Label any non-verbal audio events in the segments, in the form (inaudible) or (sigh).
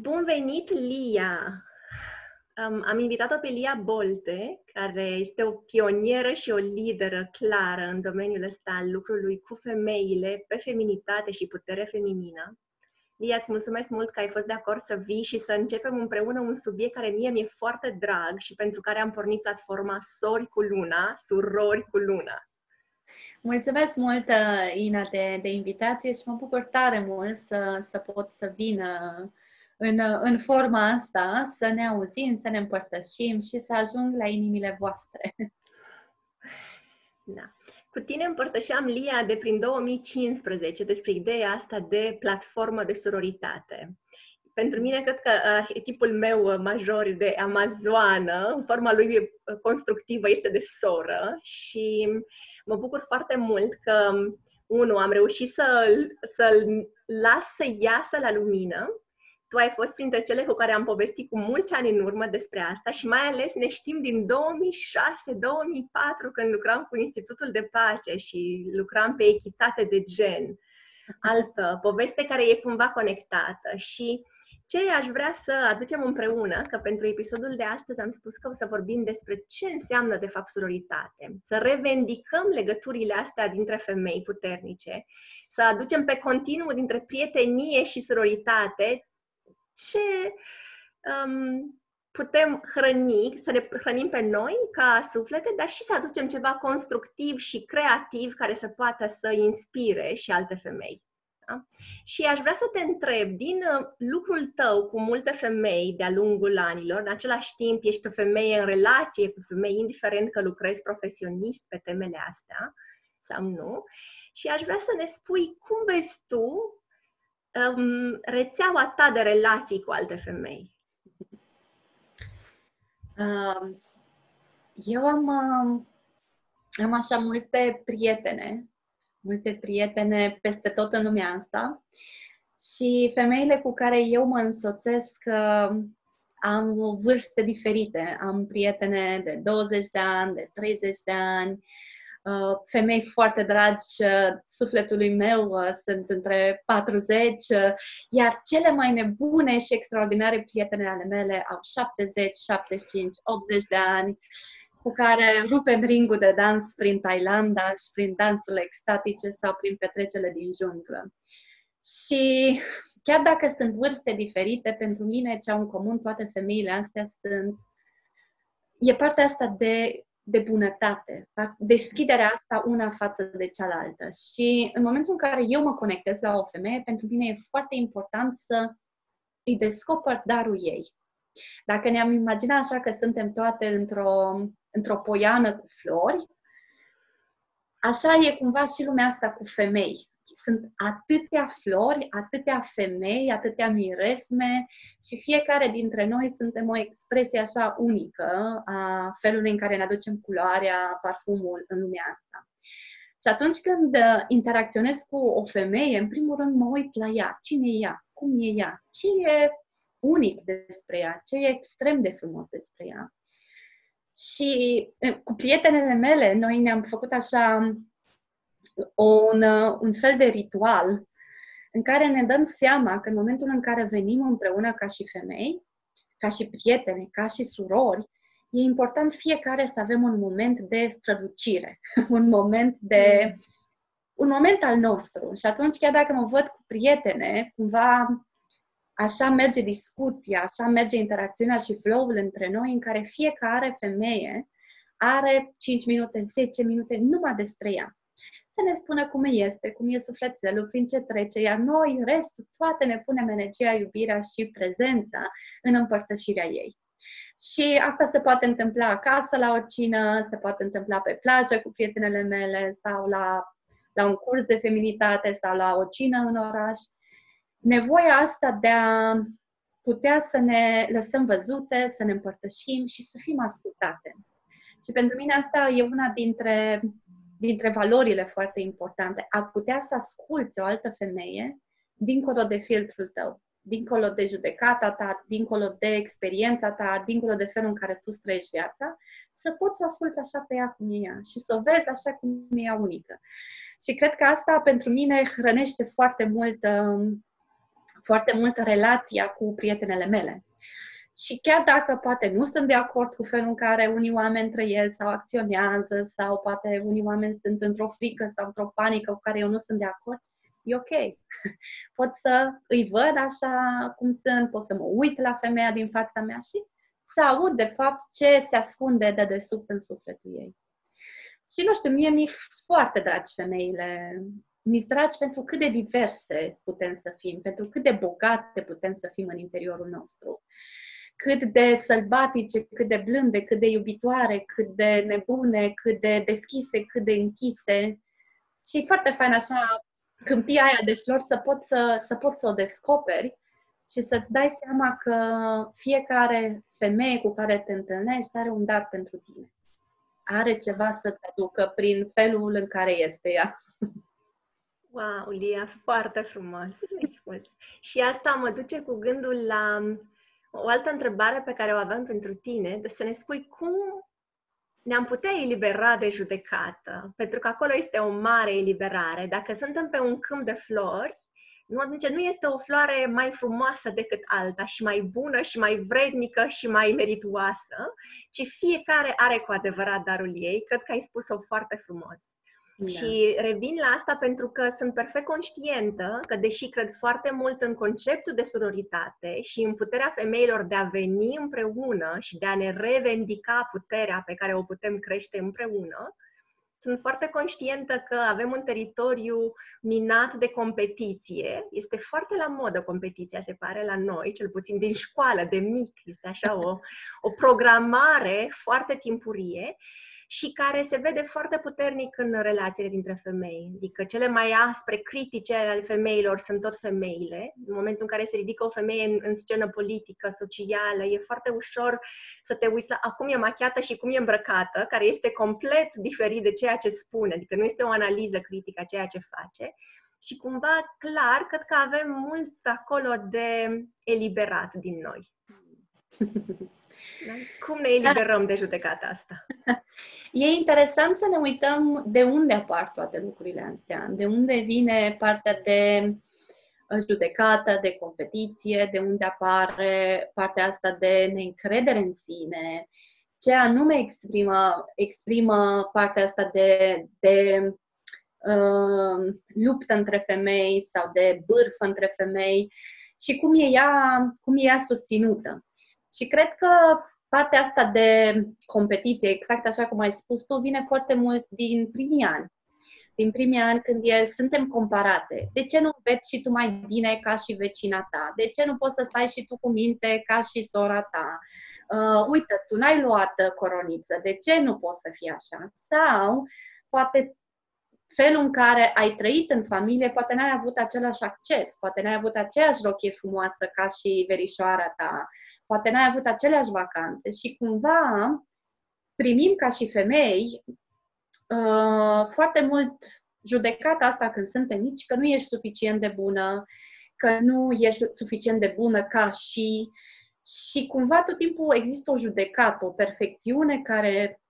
Bun venit, Lia! Um, am invitat-o pe Lia Bolte, care este o pionieră și o lideră clară în domeniul ăsta al lucrului cu femeile, pe feminitate și putere feminină. Lia, îți mulțumesc mult că ai fost de acord să vii și să începem împreună un subiect care mie mi-e foarte drag și pentru care am pornit platforma Sori cu Luna, Surori cu Luna. Mulțumesc mult, Ina, de, de invitație și mă bucur tare mult să, să pot să vin în, în forma asta, să ne auzim, să ne împărtășim și să ajung la inimile voastre. Da. Cu tine împărtășeam, Lia, de prin 2015 despre ideea asta de platformă de sororitate. Pentru mine, cred că arhetipul meu major de amazoană, în forma lui constructivă, este de soră și mă bucur foarte mult că, unu, am reușit să-l, să-l las să iasă la lumină tu ai fost printre cele cu care am povestit cu mulți ani în urmă despre asta și mai ales ne știm din 2006-2004 când lucram cu Institutul de Pace și lucram pe echitate de gen. Altă poveste care e cumva conectată și ce aș vrea să aducem împreună, că pentru episodul de astăzi am spus că o să vorbim despre ce înseamnă de fapt sororitate, să revendicăm legăturile astea dintre femei puternice, să aducem pe continuu dintre prietenie și sororitate ce um, putem hrăni, să ne hrănim pe noi ca suflete, dar și să aducem ceva constructiv și creativ care să poată să inspire și alte femei. Da? Și aș vrea să te întreb, din uh, lucrul tău cu multe femei de-a lungul anilor, în același timp ești o femeie în relație cu femei, indiferent că lucrezi profesionist pe temele astea sau nu, și aș vrea să ne spui cum vezi tu um, rețeaua ta de relații cu alte femei? Uh, eu am, uh, am așa multe prietene, multe prietene peste tot în lumea asta și femeile cu care eu mă însoțesc uh, am vârste diferite. Am prietene de 20 de ani, de 30 de ani, Uh, femei foarte dragi uh, sufletului meu uh, sunt între 40, iar cele mai nebune și extraordinare prietene ale mele au 70, 75, 80 de ani, cu care rupem ringul de dans prin Thailanda și prin dansurile extatice sau prin petrecele din junglă. Și chiar dacă sunt vârste diferite, pentru mine ce au în comun toate femeile astea sunt e partea asta de de bunătate, deschiderea asta una față de cealaltă. Și în momentul în care eu mă conectez la o femeie, pentru mine e foarte important să îi descoper darul ei. Dacă ne-am imaginat așa că suntem toate într-o, într-o poiană cu flori, așa e cumva și lumea asta cu femei sunt atâtea flori, atâtea femei, atâtea miresme și fiecare dintre noi suntem o expresie așa unică a felului în care ne aducem culoarea, parfumul în lumea asta. Și atunci când uh, interacționez cu o femeie, în primul rând mă uit la ea. Cine e ea? Cum e ea? Ce e unic despre ea? Ce e extrem de frumos despre ea? Și uh, cu prietenele mele, noi ne-am făcut așa un, un fel de ritual în care ne dăm seama că în momentul în care venim împreună ca și femei, ca și prietene, ca și surori, e important fiecare să avem un moment de strălucire, (laughs) un moment de un moment al nostru. Și atunci, chiar dacă mă văd cu prietene, cumva așa merge discuția, așa merge interacțiunea și flow-ul între noi, în care fiecare femeie are 5 minute, 10 minute numai despre ea să ne spună cum este, cum e sufletelul, prin ce trece, iar noi, restul, toate ne punem energia, iubirea și prezența în împărtășirea ei. Și asta se poate întâmpla acasă la o cină, se poate întâmpla pe plajă cu prietenele mele sau la, la un curs de feminitate sau la o cină în oraș. Nevoia asta de a putea să ne lăsăm văzute, să ne împărtășim și să fim ascultate. Și pentru mine asta e una dintre dintre valorile foarte importante, a putea să asculți o altă femeie dincolo de filtrul tău, dincolo de judecata ta, dincolo de experiența ta, dincolo de felul în care tu trăiești viața, să poți să asculți așa pe ea cum e ea și să o vezi așa cum e ea unică. Și cred că asta pentru mine hrănește foarte mult, um, foarte mult relația cu prietenele mele. Și chiar dacă poate nu sunt de acord cu felul în care unii oameni trăiesc sau acționează, sau poate unii oameni sunt într-o frică sau într-o panică cu care eu nu sunt de acord, e ok. (laughs) Pot să îi văd așa cum sunt, pot să mă uit la femeia din fața mea și să aud, de fapt, ce se ascunde de desubt în sufletul ei. Și nu știu, mie mi-e foarte dragi femeile. Mi-e dragi pentru cât de diverse putem să fim, pentru cât de bogate putem să fim în interiorul nostru. Cât de sălbatice, cât de blânde, cât de iubitoare, cât de nebune, cât de deschise, cât de închise. Și e foarte fain așa câmpia aia de flori să poți să, să, poți să o descoperi și să-ți dai seama că fiecare femeie cu care te întâlnești are un dar pentru tine. Are ceva să te aducă prin felul în care este ea. Wow, Lia, foarte frumos ai spus. Și asta mă duce cu gândul la o altă întrebare pe care o avem pentru tine, de să ne spui cum ne-am putea elibera de judecată, pentru că acolo este o mare eliberare. Dacă suntem pe un câmp de flori, nu, atunci nu este o floare mai frumoasă decât alta și mai bună și mai vrednică și mai merituoasă, ci fiecare are cu adevărat darul ei. Cred că ai spus-o foarte frumos. Da. Și revin la asta pentru că sunt perfect conștientă că, deși cred foarte mult în conceptul de sororitate și în puterea femeilor de a veni împreună și de a ne revendica puterea pe care o putem crește împreună, sunt foarte conștientă că avem un teritoriu minat de competiție. Este foarte la modă competiția, se pare, la noi, cel puțin din școală, de mic. Este așa o, o programare foarte timpurie și care se vede foarte puternic în relațiile dintre femei. Adică cele mai aspre critice ale femeilor sunt tot femeile. În momentul în care se ridică o femeie în, în scenă politică, socială, e foarte ușor să te uiți la acum e machiată și cum e îmbrăcată, care este complet diferit de ceea ce spune. Adică nu este o analiză critică a ceea ce face. Și cumva, clar, cred că avem mult acolo de eliberat din noi. (laughs) Cum ne eliberăm de judecata asta? (laughs) E interesant să ne uităm de unde apar toate lucrurile astea, de unde vine partea de uh, judecată, de competiție, de unde apare partea asta de neîncredere în sine, ce anume exprimă, exprimă partea asta de, de uh, luptă între femei sau de bârfă între femei și cum e ea, cum e ea susținută. Și cred că partea asta de competiție, exact așa cum ai spus tu, vine foarte mult din primii ani. Din primii ani când e, suntem comparate. De ce nu vezi și tu mai bine ca și vecina ta? De ce nu poți să stai și tu cu minte ca și sora ta? Uh, uite, tu n-ai luat coroniță, de ce nu poți să fii așa? Sau poate felul în care ai trăit în familie, poate n-ai avut același acces, poate n-ai avut aceeași rochie frumoasă ca și verișoara ta, poate n-ai avut aceleași vacanțe și cumva primim ca și femei uh, foarte mult judecata asta când suntem mici, că nu ești suficient de bună, că nu ești suficient de bună ca și și cumva tot timpul există o judecată, o perfecțiune care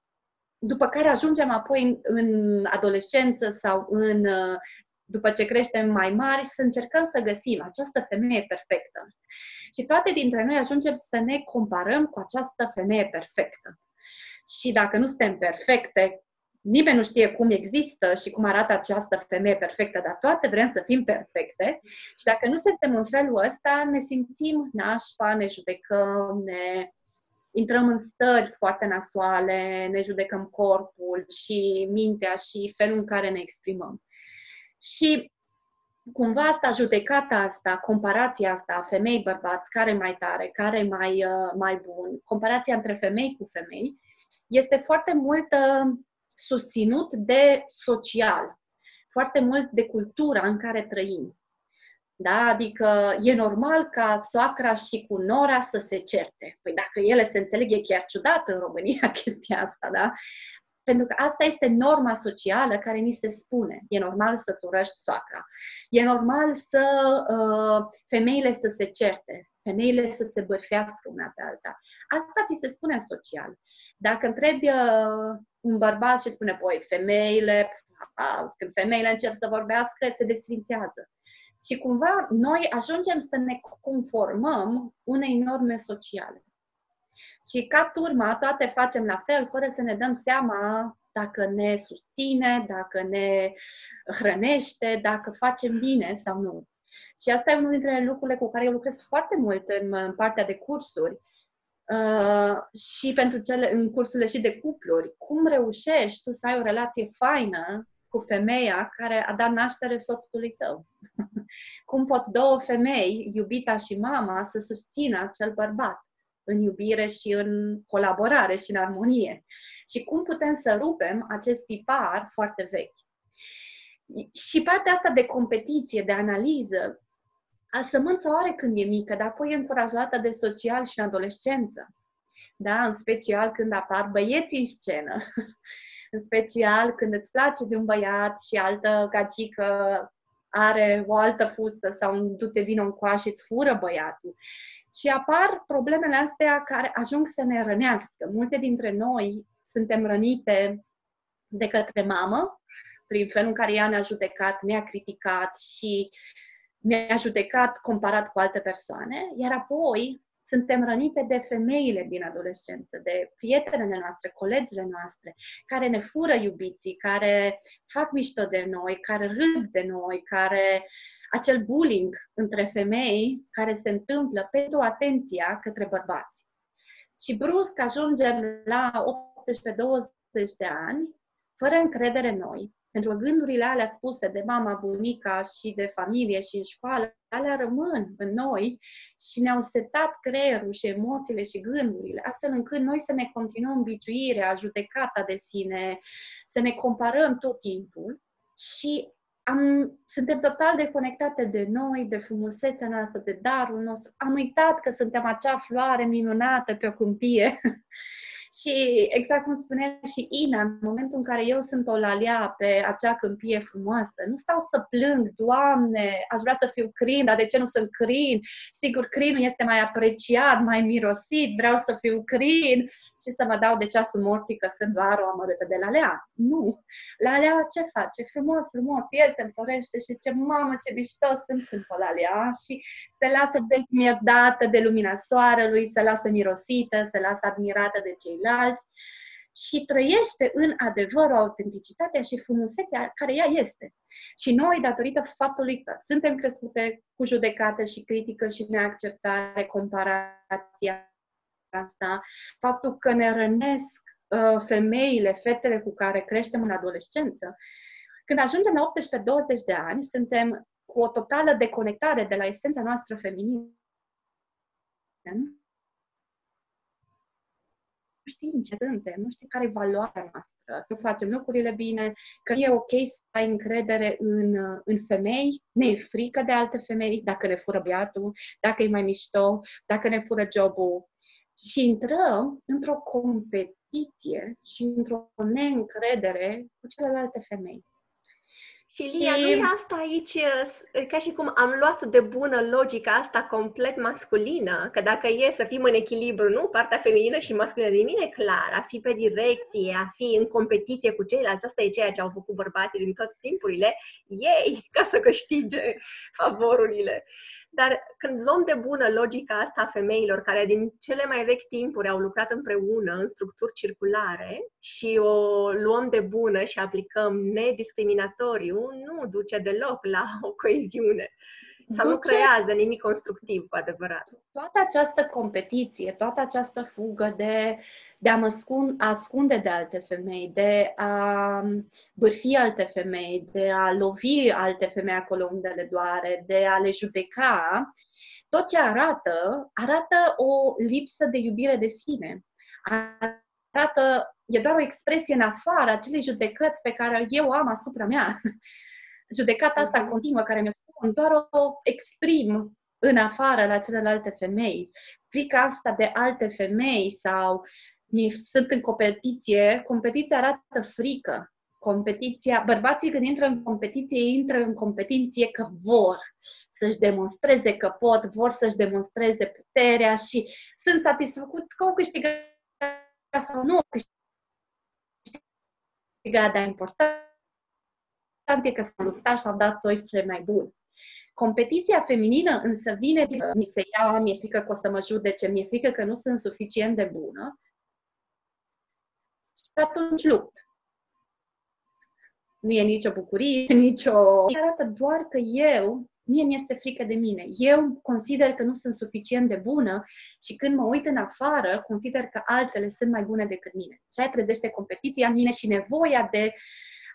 după care ajungem apoi în, în adolescență sau în, uh, după ce creștem mai mari, să încercăm să găsim această femeie perfectă. Și toate dintre noi ajungem să ne comparăm cu această femeie perfectă. Și dacă nu suntem perfecte, nimeni nu știe cum există și cum arată această femeie perfectă, dar toate vrem să fim perfecte. Și dacă nu suntem în felul ăsta, ne simțim nașpa, ne judecăm, ne intrăm în stări foarte nasoale, ne judecăm corpul și mintea și felul în care ne exprimăm. Și cumva asta, judecata asta, comparația asta, femei-bărbați, care mai tare, care mai, uh, mai bun, comparația între femei cu femei, este foarte mult uh, susținut de social, foarte mult de cultura în care trăim. Da? Adică e normal ca soacra și cu nora să se certe. Păi dacă ele se înțeleg, e chiar ciudat în România (laughs) chestia asta, da? Pentru că asta este norma socială care ni se spune. E normal să-ți urăști soacra. E normal să uh, femeile să se certe, femeile să se bărfească una pe alta. Asta ți se spune social. Dacă întrebi uh, un bărbat și spune, păi, femeile, uh, când femeile încep să vorbească, se desfințează Și cumva noi ajungem să ne conformăm unei norme sociale. Și ca turma, toate facem la fel, fără să ne dăm seama dacă ne susține, dacă ne hrănește, dacă facem bine sau nu. Și asta e unul dintre lucrurile cu care eu lucrez foarte mult în, în partea de cursuri uh, și pentru cele în cursurile și de cupluri. Cum reușești tu să ai o relație faină cu femeia care a dat naștere soțului tău? (laughs) Cum pot două femei, iubita și mama, să susțină acel bărbat în iubire și în colaborare și în armonie? Și cum putem să rupem acest tipar foarte vechi? Și partea asta de competiție, de analiză, sămânța oare când e mică, dar apoi e încurajată de social și în adolescență. Da? În special când apar băieți în scenă. (laughs) în special când îți place de un băiat și altă gagică are o altă fustă sau un du-te vino în coaș și îți fură băiatul. Și apar problemele astea care ajung să ne rănească. Multe dintre noi suntem rănite de către mamă, prin felul în care ea ne-a judecat, ne-a criticat și ne-a judecat comparat cu alte persoane, iar apoi suntem rănite de femeile din adolescență, de prietenele noastre, colegile noastre, care ne fură iubiții, care fac mișto de noi, care râd de noi, care acel bullying între femei care se întâmplă pentru atenția către bărbați. Și brusc ajungem la 18-20 de ani, fără încredere noi, pentru că gândurile alea spuse de mama, bunica și de familie și în școală, alea rămân în noi și ne-au setat creierul și emoțiile și gândurile, astfel încât noi să ne continuăm biciuirea, judecata de sine, să ne comparăm tot timpul și am, suntem total deconectate de noi, de frumusețea noastră, de darul nostru. Am uitat că suntem acea floare minunată pe o câmpie (laughs) Și exact cum spunea și Ina, în momentul în care eu sunt o lalea pe acea câmpie frumoasă, nu stau să plâng, Doamne, aș vrea să fiu crin, dar de ce nu sunt crin? Sigur, crinul este mai apreciat, mai mirosit, vreau să fiu crin și să mă dau de ceasul morții că sunt doar o amărâtă de lalea. Nu. Lalea ce face? Frumos, frumos, el se înflorește și ce mamă, ce mișto sunt, sunt o lalea și se lasă dezmierdată de lumina soarelui, se lasă mirosită, se lasă admirată de ceilalți ceilalți și trăiește în adevăr autenticitatea și frumusețea care ea este. Și noi, datorită faptului că suntem crescute cu judecată și critică și neacceptare, comparația asta, faptul că ne rănesc uh, femeile, fetele cu care creștem în adolescență, când ajungem la 18-20 de ani, suntem cu o totală deconectare de la esența noastră feminină știm ce suntem, nu știm care e valoarea noastră, că facem lucrurile bine, că e ok să ai încredere în, în femei, ne e frică de alte femei, dacă ne fură băiatul, dacă e mai mișto, dacă ne fură jobul. Și intrăm într-o competiție și într-o neîncredere cu celelalte femei. Și Lia, și... nu e asta aici, ca și cum am luat de bună logica asta complet masculină, că dacă e să fim în echilibru, nu? Partea feminină și masculină, de mine clar, a fi pe direcție, a fi în competiție cu ceilalți, asta e ceea ce au făcut bărbații din toate timpurile, ei, (laughs) ca să câștige favorurile. Dar când luăm de bună logica asta a femeilor care din cele mai vechi timpuri au lucrat împreună în structuri circulare și o luăm de bună și aplicăm nediscriminatoriu, nu duce deloc la o coeziune sau nu creează nimic constructiv cu adevărat. Toată această competiție, toată această fugă de, de a mă scund, ascunde de alte femei, de a bârfi alte femei, de a lovi alte femei acolo unde le doare, de a le judeca, tot ce arată, arată o lipsă de iubire de sine. Arată, e doar o expresie în afara acelei judecăți pe care eu am asupra mea. Judecata asta mhm. continuă care mi-o spun, doar o exprim în afară la celelalte femei. Frica asta de alte femei sau sunt în competiție, competiția arată frică. Competiția, bărbații când intră în competiție, intră în competiție că vor să-și demonstreze că pot, vor să-și demonstreze puterea și sunt satisfăcuți că au câștigat sau nu au câștigat, dar important e că s-au luptat și au dat tot ce mai bun. Competiția feminină însă vine din mi se ia, mi-e frică că o să mă judece, mi-e frică că nu sunt suficient de bună și atunci lupt. Nu e nicio bucurie, (laughs) nicio... Arată doar că eu mie mi-este frică de mine. Eu consider că nu sunt suficient de bună și când mă uit în afară, consider că altele sunt mai bune decât mine. Și aia trezește competiția în mine și nevoia de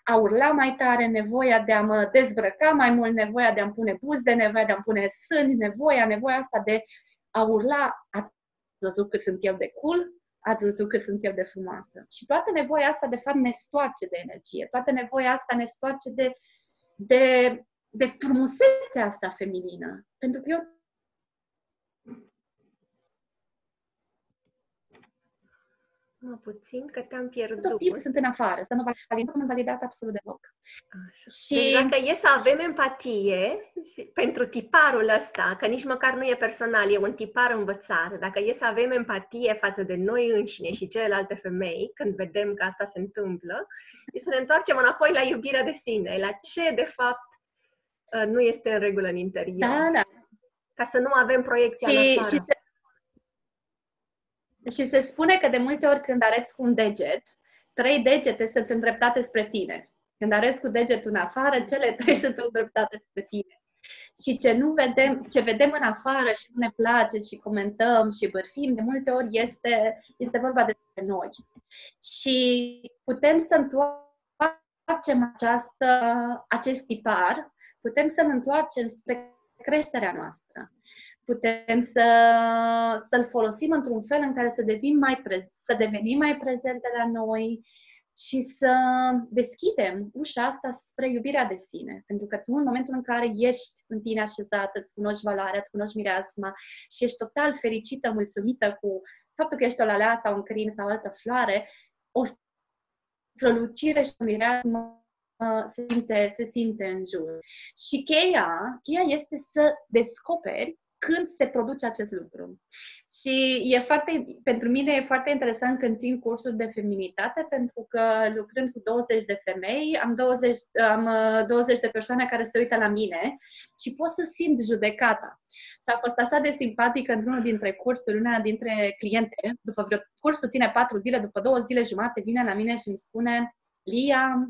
a urla mai tare, nevoia de a mă dezbrăca mai mult, nevoia de a-mi pune buze, nevoia de a-mi pune sâni, nevoia, nevoia asta de a urla, ați văzut cât sunt eu de cool, ați văzut cât sunt eu de frumoasă. Și toată nevoia asta, de fapt, ne stoarce de energie, toată nevoia asta ne stoarce de, de de frumusețea asta feminină. Pentru că eu Mă puțin că te-am pierdut. Tot timpul sunt în afară, să mă validez, nu am validat absolut deloc. Și... Deci dacă e să avem empatie pentru tiparul ăsta, că nici măcar nu e personal, e un tipar învățat, dacă e să avem empatie față de noi înșine și celelalte femei, când vedem că asta se întâmplă, e să ne întoarcem înapoi la iubirea de sine, la ce de fapt Uh, nu este în regulă în interior. Da, da. Ca să nu avem proiecția și, în afară. Și se, și se spune că de multe ori când arăți cu un deget, trei degete sunt îndreptate spre tine. Când arăți cu degetul în afară, cele (laughs) trei sunt îndreptate spre tine. Și ce nu vedem, ce vedem în afară și nu ne place și comentăm și bărfim, de multe ori este, este vorba despre noi. Și putem să întoarcem această, acest tipar putem să-l întoarcem spre creșterea noastră. Putem să, să-l folosim într-un fel în care să, devin mai pre- să devenim mai prezente la noi și să deschidem ușa asta spre iubirea de sine. Pentru că tu, în momentul în care ești în tine așezată, îți cunoști valoarea, îți cunoști mireasma și ești total fericită, mulțumită cu faptul că ești o lalea sau un crin sau altă floare, o strălucire și o mireasmă se simte, se simte în jur. Și cheia, cheia este să descoperi când se produce acest lucru. Și e foarte, pentru mine e foarte interesant când țin cursuri de feminitate, pentru că lucrând cu 20 de femei, am 20, am 20 uh, de persoane care se uită la mine și pot să simt judecata. Și a fost așa de simpatică într-unul dintre cursuri, una dintre cliente, după vreo cursul ține patru zile, după două zile jumate, vine la mine și îmi spune Lia,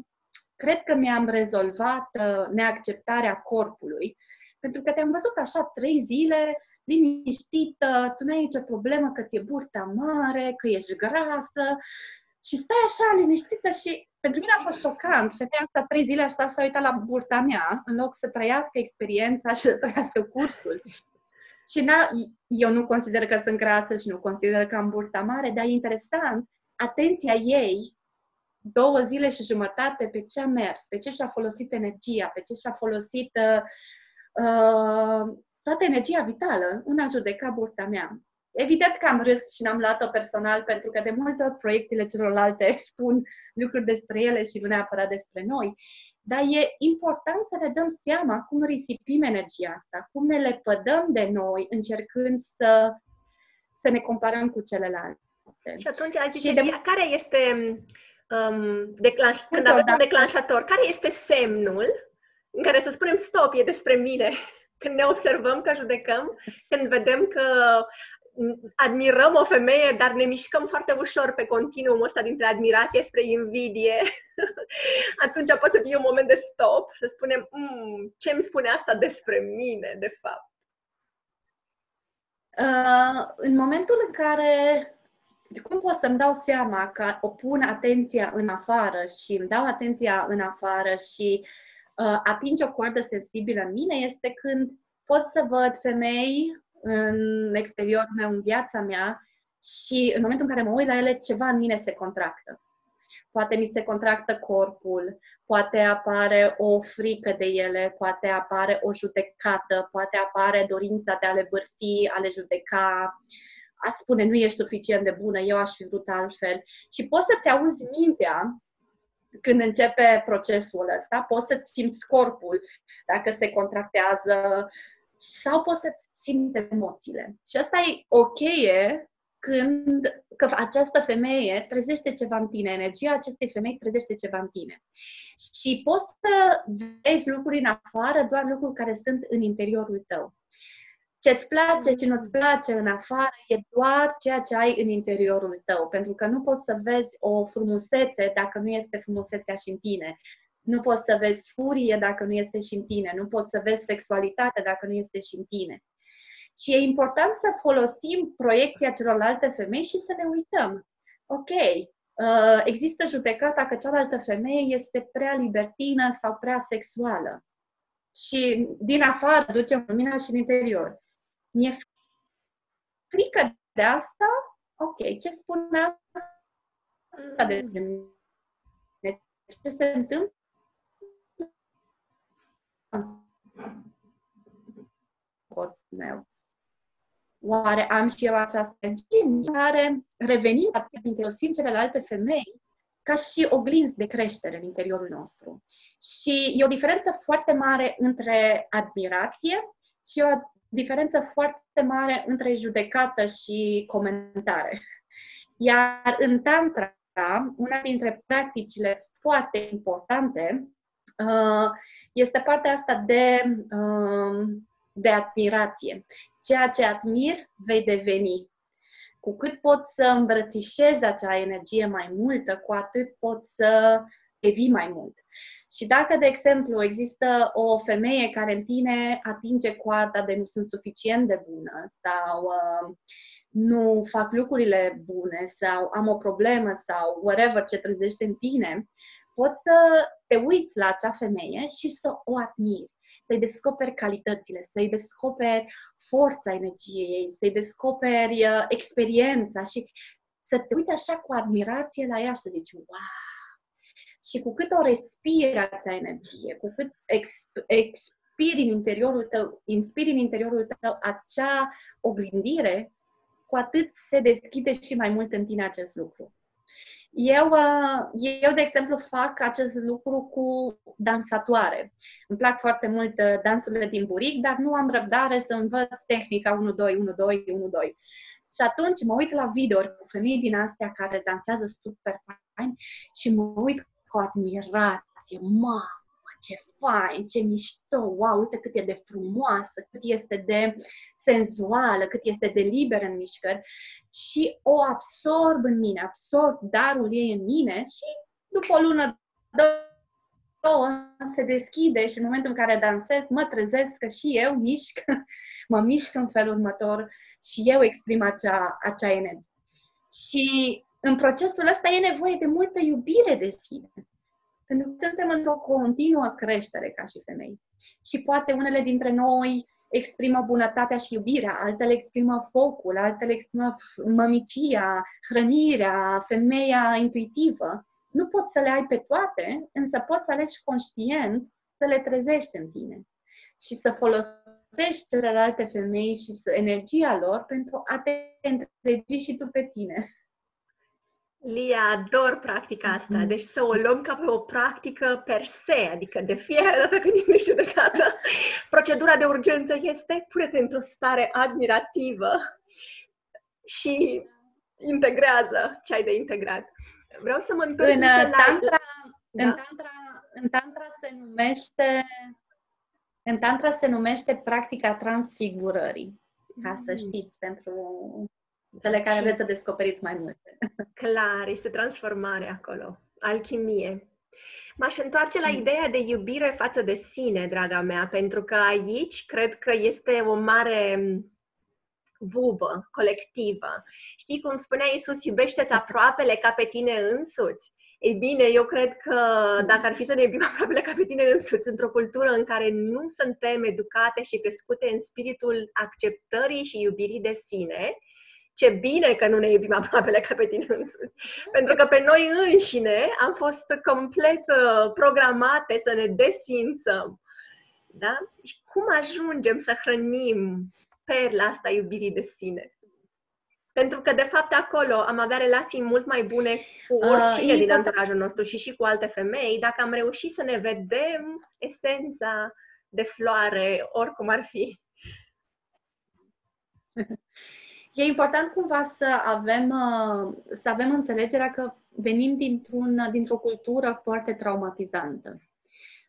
cred că mi-am rezolvat uh, neacceptarea corpului, pentru că te-am văzut așa trei zile, liniștită, tu n-ai nicio problemă că ți-e burta mare, că ești grasă și stai așa liniștită și pentru mine a fost șocant. Femeia asta trei zile așa s-a uitat la burta mea în loc să trăiască experiența și să trăiască cursul. Și na, eu nu consider că sunt grasă și nu consider că am burta mare, dar e interesant, atenția ei două zile și jumătate pe ce a mers, pe ce și-a folosit energia, pe ce și-a folosit uh, uh, toată energia vitală în a judeca burta mea. Evident că am râs și n-am luat-o personal, pentru că de multe ori proiecțiile celorlalte (laughs) spun lucruri despre ele și nu neapărat despre noi. Dar e important să ne dăm seama cum risipim energia asta, cum ne lepădăm de noi încercând să, să ne comparăm cu celelalte. Și atunci, zice, și de... care este um, declanș, când avem un declanșator, care este semnul în care să spunem stop, e despre mine? (laughs) Când ne observăm că judecăm, când vedem că admirăm o femeie, dar ne mișcăm foarte ușor pe continuumul ăsta dintre admirație spre invidie, (laughs) atunci poate să fie un moment de stop, să spunem mm, ce îmi spune asta despre mine, de fapt. Uh, în momentul în care cum pot să-mi dau seama că o pun atenția în afară și îmi dau atenția în afară și uh, ating o coardă sensibilă în mine este când pot să văd femei în exteriorul meu, în viața mea și în momentul în care mă uit la ele, ceva în mine se contractă. Poate mi se contractă corpul, poate apare o frică de ele, poate apare o judecată, poate apare dorința de a le bârfi, a le judeca, uh, a spune nu ești suficient de bună, eu aș fi vrut altfel. Și poți să-ți auzi mintea când începe procesul ăsta, poți să-ți simți corpul dacă se contractează sau poți să-ți simți emoțiile. Și asta e o cheie când că această femeie trezește ceva în tine, energia acestei femei trezește ceva în tine. Și poți să vezi lucruri în afară, doar lucruri care sunt în interiorul tău. Ce-ți place și nu-ți place în afară e doar ceea ce ai în interiorul tău, pentru că nu poți să vezi o frumusețe dacă nu este frumusețea și în tine. Nu poți să vezi furie dacă nu este și în tine. Nu poți să vezi sexualitate dacă nu este și în tine. Și e important să folosim proiecția celorlalte femei și să ne uităm. Ok, uh, există judecata că cealaltă femeie este prea libertină sau prea sexuală. Și din afară ducem lumina și în interior. Mi-e frică de asta? Ok, ce spune asta despre mine? Ce se întâmplă? meu. Oare am și eu această energie care revenim din simt celelalte femei ca și oglinzi de creștere în interiorul nostru. Și e o diferență foarte mare între admirație și o diferență foarte mare între judecată și comentare. Iar în Tantra, una dintre practicile foarte importante uh, este partea asta de, uh, de admirație. Ceea ce admir, vei deveni. Cu cât poți să îmbrățișezi acea energie mai multă, cu atât poți să devii mai mult. Și dacă, de exemplu, există o femeie care în tine atinge coarda de nu sunt suficient de bună sau uh, nu fac lucrurile bune sau am o problemă sau whatever ce trezește în tine, poți să te uiți la acea femeie și să o admiri să-i descoperi calitățile, să-i descoperi forța energiei să-i descoperi uh, experiența și să te uiți așa cu admirație la ea și să zici, wow! Și cu cât o respiri acea energie, cu cât exp- expiri în interiorul tău, inspiri în interiorul tău acea oglindire, cu atât se deschide și mai mult în tine acest lucru. Eu, uh, eu, de exemplu, fac acest lucru cu dansatoare. Îmi plac foarte mult uh, dansurile din buric, dar nu am răbdare să învăț tehnica 1-2, 1-2, 1-2. Și atunci mă uit la video cu femei din astea care dansează super fain și mă uit cu admirație. Mamă, ce fain, ce mișto, wow, uite cât e de frumoasă, cât este de senzuală, cât este de liberă în mișcări și o absorb în mine, absorb darul ei în mine și după o lună, două, se deschide și în momentul în care dansez, mă trezesc că și eu mișc, (laughs) mă mișc în felul următor și eu exprim acea, acea energie. Și în procesul ăsta e nevoie de multă iubire de sine. Pentru că suntem într-o continuă creștere ca și femei. Și poate unele dintre noi exprimă bunătatea și iubirea, altele exprimă focul, altele exprimă mămicia, hrănirea, femeia intuitivă. Nu poți să le ai pe toate, însă poți să alegi conștient să le trezești în tine și să folosești celelalte femei și energia lor pentru a te întregi și tu pe tine. Lia, ador practica asta. Mm-hmm. Deci să o luăm ca pe o practică per se, adică de fiecare dată când ești judecată, procedura de urgență este pune-te într-o stare admirativă și integrează ce ai de integrat. Vreau să mă întorc în, la... tantra, da? în, tantra, în tantra se numește în tantra se numește practica transfigurării. Ca să mm. știți, pentru cele care vreți să descoperiți mai multe. (laughs) Clar, este transformare acolo, alchimie. M-aș întoarce la mm. ideea de iubire față de sine, draga mea, pentru că aici cred că este o mare vubă colectivă. Știi cum spunea Iisus, iubește-ți (laughs) aproapele ca pe tine însuți? Ei bine, eu cred că dacă ar fi să ne iubim aproapele ca pe tine însuți, într-o cultură în care nu suntem educate și crescute în spiritul acceptării și iubirii de sine, ce bine că nu ne iubim (laughs) aproapele ca pe tine însuți. Pentru că pe noi înșine am fost complet uh, programate să ne desfințăm. Da? Și cum ajungem să hrănim perla asta iubirii de sine? Pentru că, de fapt, acolo am avea relații mult mai bune cu uh, oricine uh, din anturajul nostru și și cu alte femei, dacă am reușit să ne vedem esența de floare, oricum ar fi. (laughs) e important cumva să avem, uh, să avem înțelegerea că venim dintr-un, dintr-o cultură foarte traumatizantă.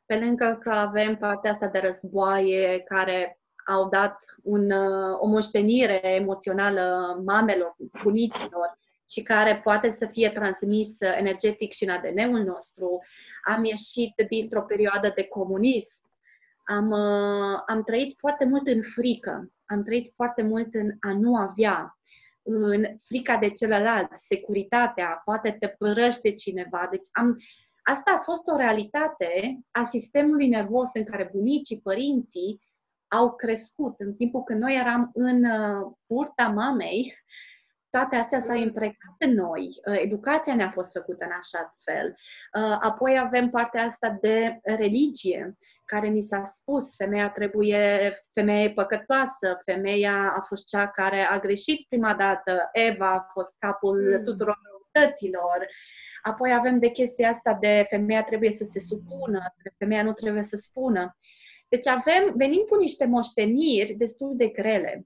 Pe lângă că avem partea asta de războaie care au dat un, uh, o moștenire emoțională mamelor, bunicilor, și care poate să fie transmis energetic și în ADN-ul nostru. Am ieșit dintr-o perioadă de comunism. Am, uh, am trăit foarte mult în frică. Am trăit foarte mult în a nu avea, în frica de celălalt, securitatea, poate te părăște cineva. Deci am, asta a fost o realitate a sistemului nervos în care bunicii, părinții au crescut în timpul când noi eram în uh, purta mamei, toate astea s-au impregnat în noi, uh, educația ne-a fost făcută în așa fel. Uh, apoi avem partea asta de religie, care ni s-a spus, femeia trebuie, femeia păcătoasă, femeia a fost cea care a greșit prima dată, Eva a fost capul mm. tuturor răutăților. Apoi avem de chestia asta de femeia trebuie să se supună, femeia nu trebuie să spună. Deci avem, venim cu niște moșteniri destul de grele.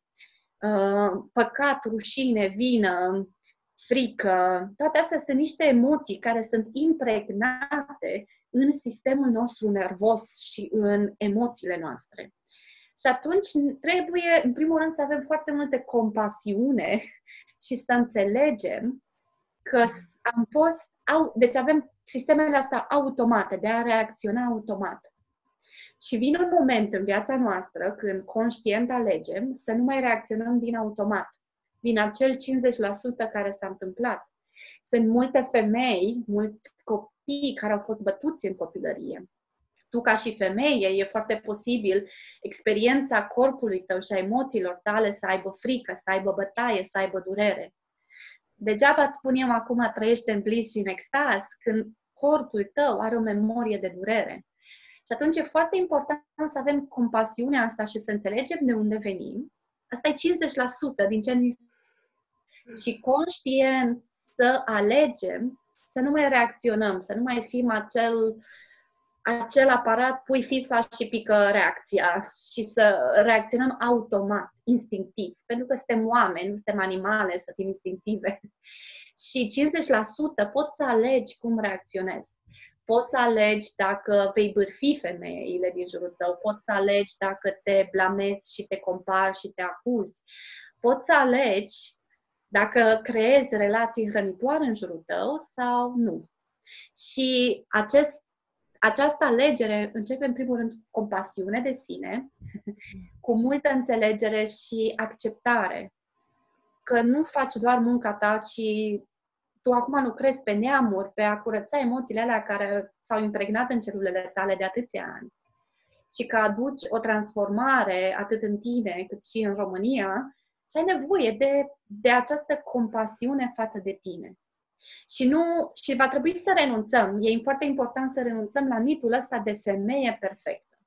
Uh, păcat, rușine, vină, frică, toate astea sunt niște emoții care sunt impregnate în sistemul nostru nervos și în emoțiile noastre. Și atunci trebuie, în primul rând, să avem foarte multe compasiune (laughs) și să înțelegem că am fost, au, deci avem sistemele astea automate, de a reacționa automat. Și vine un moment în viața noastră când conștient alegem să nu mai reacționăm din automat, din acel 50% care s-a întâmplat. Sunt multe femei, mulți copii care au fost bătuți în copilărie. Tu, ca și femeie, e foarte posibil experiența corpului tău și a emoțiilor tale să aibă frică, să aibă bătaie, să aibă durere. Degeaba îți spun eu acum trăiește în bliss și în extaz când corpul tău are o memorie de durere. Și atunci e foarte important să avem compasiunea asta și să înțelegem de unde venim. Asta e 50% din ce ni și conștient să alegem să nu mai reacționăm, să nu mai fim acel, acel aparat, pui fisa și pică reacția și să reacționăm automat, instinctiv. Pentru că suntem oameni, nu suntem animale să fim instinctive. (laughs) Și 50% poți să alegi cum reacționezi. Poți să alegi dacă vei bârfi femeile din jurul tău, poți să alegi dacă te blamezi și te compari și te acuzi. Poți să alegi dacă creezi relații hrănitoare în jurul tău sau nu. Și acest, această alegere începe în primul rând cu compasiune de sine, (laughs) cu multă înțelegere și acceptare că nu faci doar munca ta, ci tu acum lucrezi pe neamuri, pe a curăța emoțiile alea care s-au impregnat în celulele tale de atâția ani și că aduci o transformare atât în tine cât și în România și ai nevoie de, de această compasiune față de tine. Și, nu, și va trebui să renunțăm. E foarte important să renunțăm la mitul ăsta de femeie perfectă.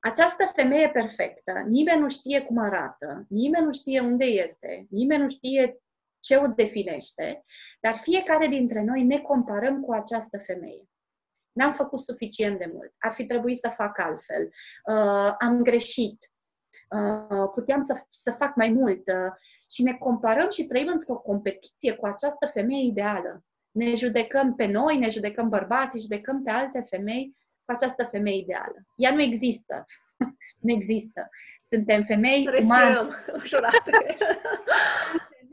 Această femeie perfectă, nimeni nu știe cum arată, nimeni nu știe unde este, nimeni nu știe ce o definește, dar fiecare dintre noi ne comparăm cu această femeie. N-am făcut suficient de mult, ar fi trebuit să fac altfel, uh, am greșit, uh, puteam să, să fac mai mult uh, și ne comparăm și trăim într-o competiție cu această femeie ideală. Ne judecăm pe noi, ne judecăm bărbații, judecăm pe alte femei cu această femeie ideală. Ea nu există. (laughs) nu există. Suntem femei umane. (laughs)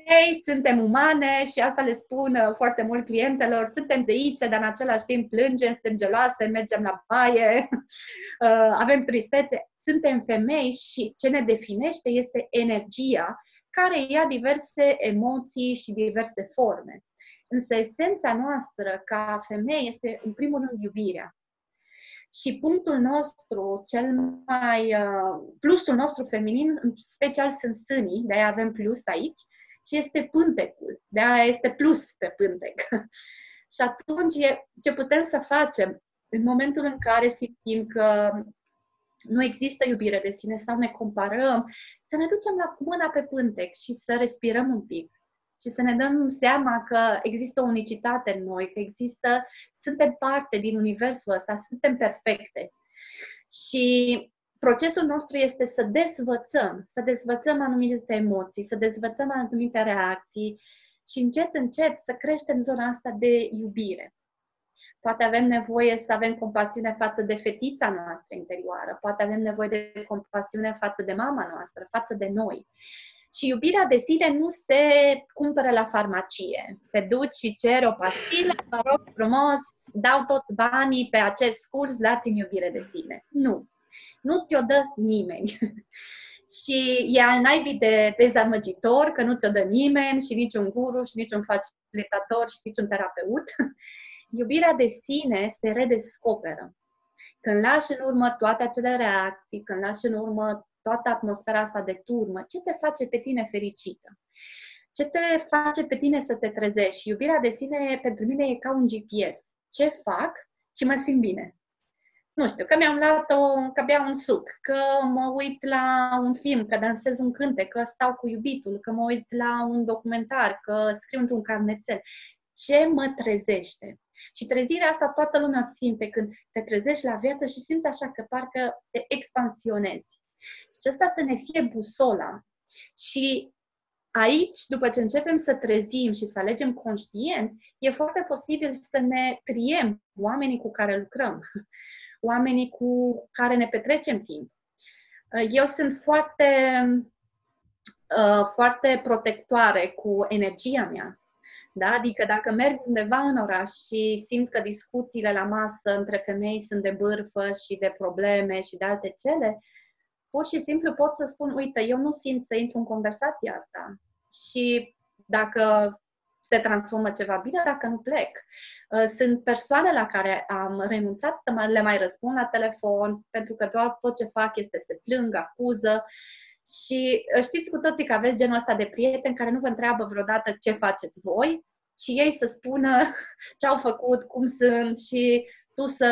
femei, suntem umane și asta le spun uh, foarte mult clientelor, suntem zeițe, dar în același timp plângem, suntem geloase, mergem la baie, (laughs) uh, avem tristețe. Suntem femei și ce ne definește este energia care ia diverse emoții și diverse forme. Însă esența noastră ca femei este în primul rând iubirea. Și punctul nostru, cel mai, uh, plusul nostru feminin, în special sunt sânii, de-aia avem plus aici, și este pântecul. De aia este plus pe pântec. (laughs) și atunci ce putem să facem în momentul în care simțim că nu există iubire de sine sau ne comparăm, să ne ducem la mâna pe pântec și să respirăm un pic și să ne dăm seama că există o unicitate în noi, că există, suntem parte din universul ăsta, suntem perfecte. Și procesul nostru este să dezvățăm, să dezvățăm anumite emoții, să dezvățăm anumite reacții și încet, încet să creștem zona asta de iubire. Poate avem nevoie să avem compasiune față de fetița noastră interioară, poate avem nevoie de compasiune față de mama noastră, față de noi. Și iubirea de sine nu se cumpără la farmacie. Te duci și ceri o pastilă, vă rog frumos, dau toți banii pe acest curs, dați-mi iubire de sine. Nu. Nu ți-o dă nimeni. (laughs) și e al naibii de dezamăgitor că nu ți-o dă nimeni și niciun guru și niciun facilitator și niciun terapeut. (laughs) Iubirea de sine se redescoperă. Când lași în urmă toate acele reacții, când lași în urmă toată atmosfera asta de turmă, ce te face pe tine fericită? Ce te face pe tine să te trezești? Iubirea de sine pentru mine e ca un GPS. Ce fac și mă simt bine. Nu știu, că mi-am luat o, că beau un suc, că mă uit la un film, că dansez un cântec, că stau cu iubitul, că mă uit la un documentar, că scriu într-un carnețel. Ce mă trezește? Și trezirea asta toată lumea simte când te trezești la viață și simți așa că parcă te expansionezi. Și asta să ne fie busola. Și aici, după ce începem să trezim și să alegem conștient, e foarte posibil să ne triem oamenii cu care lucrăm, oamenii cu care ne petrecem timp. Eu sunt foarte, uh, foarte protectoare cu energia mea. Da? Adică dacă merg undeva în oraș și simt că discuțiile la masă între femei sunt de bârfă și de probleme și de alte cele, pur și simplu pot să spun, uite, eu nu simt să intru în conversația asta. Și dacă se transformă ceva bine, dacă nu plec. Uh, sunt persoane la care am renunțat să le mai răspund la telefon, pentru că doar tot ce fac este să plâng, acuză. Și uh, știți cu toții că aveți genul ăsta de prieteni care nu vă întreabă vreodată ce faceți voi, și ei să spună (laughs) ce au făcut, cum sunt și tu să,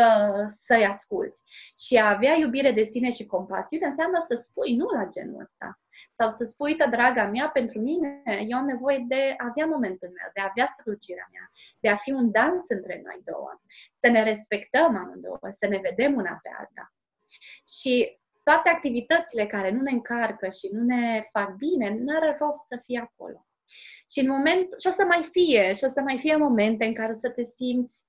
să-i asculți. Și a avea iubire de sine și compasiune înseamnă să spui nu la genul ăsta. Sau să spui, uite, draga mea, pentru mine, eu am nevoie de a avea momentul meu, de a avea strălucirea mea, de a fi un dans între noi două, să ne respectăm amândouă, să ne vedem una pe alta. Și toate activitățile care nu ne încarcă și nu ne fac bine, nu are rost să fie acolo. Și în moment, și o să mai fie, și o să mai fie momente în care să te simți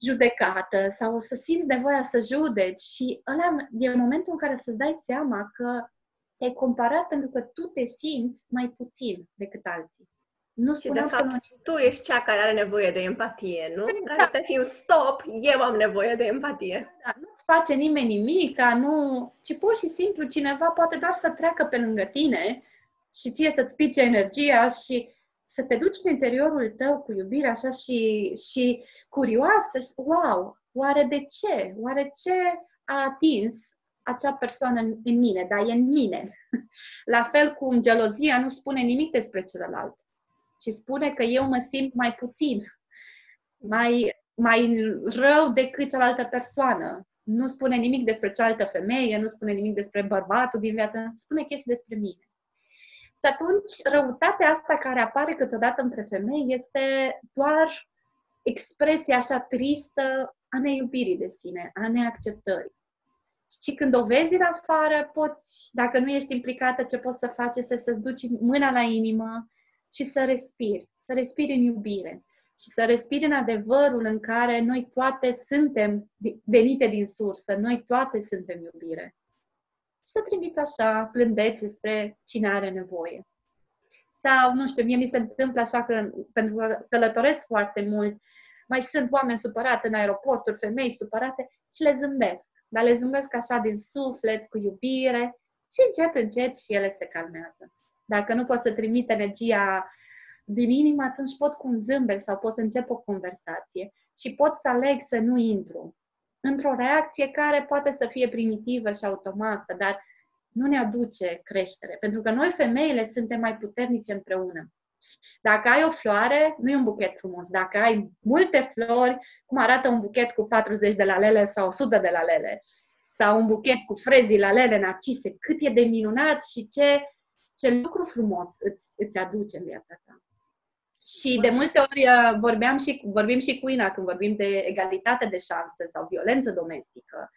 judecată sau să simți nevoia să judeci și ăla e momentul în care să-ți dai seama că te-ai comparat pentru că tu te simți mai puțin decât alții. Nu și de fapt, nu... tu ești cea care are nevoie de empatie, nu? Exact. Care te fi un stop, eu am nevoie de empatie. Da, nu-ți face nimeni nimic, nu... ci pur și simplu cineva poate doar să treacă pe lângă tine și ție să-ți pice energia și să te duci în interiorul tău cu iubire așa și, și curioasă, și, wow, oare de ce? Oare ce a atins acea persoană în, în mine, dar e în mine. (laughs) La fel cum gelozia nu spune nimic despre celălalt, ci spune că eu mă simt mai puțin, mai, mai rău decât cealaltă persoană. Nu spune nimic despre cealaltă femeie, nu spune nimic despre bărbatul din viață, spune chestii despre mine. Și atunci, răutatea asta care apare câteodată între femei este doar expresia așa tristă a neiubirii de sine, a neacceptării. Și când o vezi în afară, poți, dacă nu ești implicată, ce poți să faci este să-ți duci mâna la inimă și să respiri, să respiri în iubire și să respiri în adevărul în care noi toate suntem venite din sursă, noi toate suntem iubire să trimit așa plândețe spre cine are nevoie. Sau, nu știu, mie mi se întâmplă așa că, pentru că călătoresc foarte mult, mai sunt oameni supărați în aeroporturi, femei supărate și le zâmbesc. Dar le zâmbesc așa din suflet, cu iubire și încet, încet și ele se calmează. Dacă nu pot să trimit energia din inimă, atunci pot cu un zâmbet sau pot să încep o conversație și pot să aleg să nu intru într-o reacție care poate să fie primitivă și automată, dar nu ne aduce creștere. Pentru că noi, femeile, suntem mai puternice împreună. Dacă ai o floare, nu e un buchet frumos. Dacă ai multe flori, cum arată un buchet cu 40 de lalele sau 100 de lalele, sau un buchet cu frezii, lalele, narcise, cât e de minunat și ce, ce lucru frumos îți, îți aduce în viața ta. Și de multe ori uh, vorbeam și, vorbim și cu Ina când vorbim de egalitate de șanse sau violență domestică.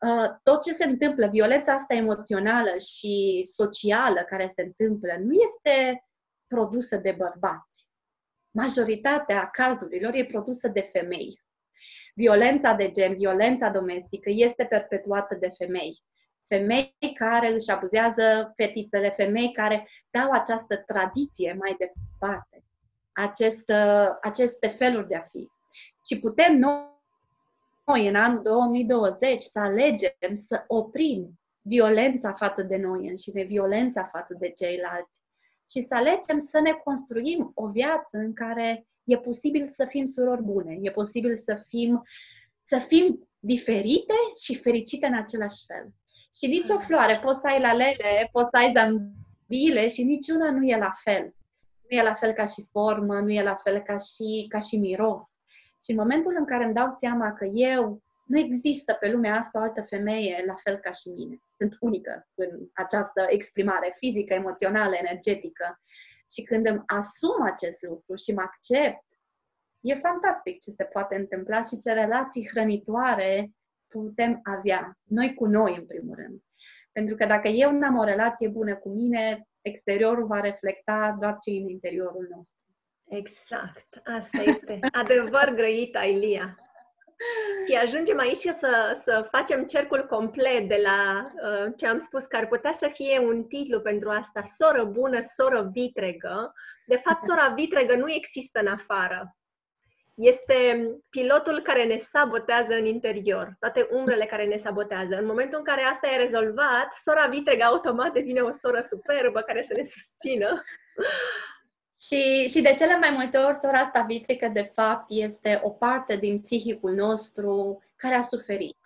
uh, tot ce se întâmplă, violența asta emoțională și socială care se întâmplă, nu este produsă de bărbați. Majoritatea cazurilor e produsă de femei. Violența de gen, violența domestică este perpetuată de femei. Femei care își abuzează fetițele, femei care dau această tradiție mai departe, acest, aceste feluri de a fi. Și putem noi, în anul 2020, să alegem să oprim violența față de noi înșine, violența față de ceilalți și să alegem să ne construim o viață în care e posibil să fim surori bune, e posibil să fim, să fim diferite și fericite în același fel. Și nici o floare, poți să ai lalele, poți să ai zambile și niciuna nu e la fel. Nu e la fel ca și formă, nu e la fel ca și, ca și miros. Și în momentul în care îmi dau seama că eu nu există pe lumea asta o altă femeie la fel ca și mine. Sunt unică în această exprimare fizică, emoțională, energetică. Și când îmi asum acest lucru și mă accept, e fantastic ce se poate întâmpla și ce relații hrănitoare putem avea. Noi cu noi, în primul rând. Pentru că dacă eu n-am o relație bună cu mine, exteriorul va reflecta doar ce în interiorul nostru. Exact. Asta este adevăr grăit, Ailia. Și ajungem aici să, să facem cercul complet de la uh, ce am spus, că ar putea să fie un titlu pentru asta, soră bună, soră vitregă. De fapt, sora vitregă nu există în afară. Este pilotul care ne sabotează în interior, toate umbrele care ne sabotează. În momentul în care asta e rezolvat, sora vitregă automat devine o soră superbă care să ne susțină și, și de cele mai multe ori, sora asta vitrică, de fapt, este o parte din psihicul nostru care a suferit.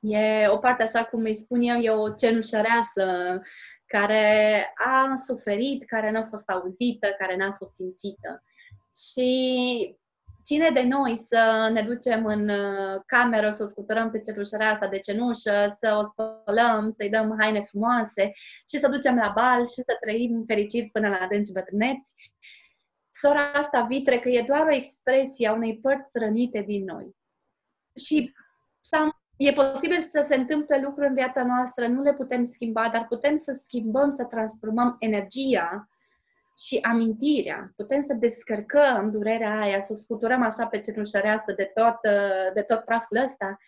E o parte, așa cum îi spun eu, e o cenușăreasă care a suferit, care nu a fost auzită, care n-a fost simțită. Și ține de noi să ne ducem în uh, cameră, să o scuturăm pe cenușărea asta de cenușă, să o spălăm, să-i dăm haine frumoase și să ducem la bal și să trăim fericiți până la adânci bătrâneți sora asta vitre că e doar o expresie a unei părți rănite din noi. Și e posibil să se întâmple lucruri în viața noastră, nu le putem schimba, dar putem să schimbăm, să transformăm energia și amintirea. Putem să descărcăm durerea aia, să o scuturăm așa pe cenușăreasă de tot, de tot praful ăsta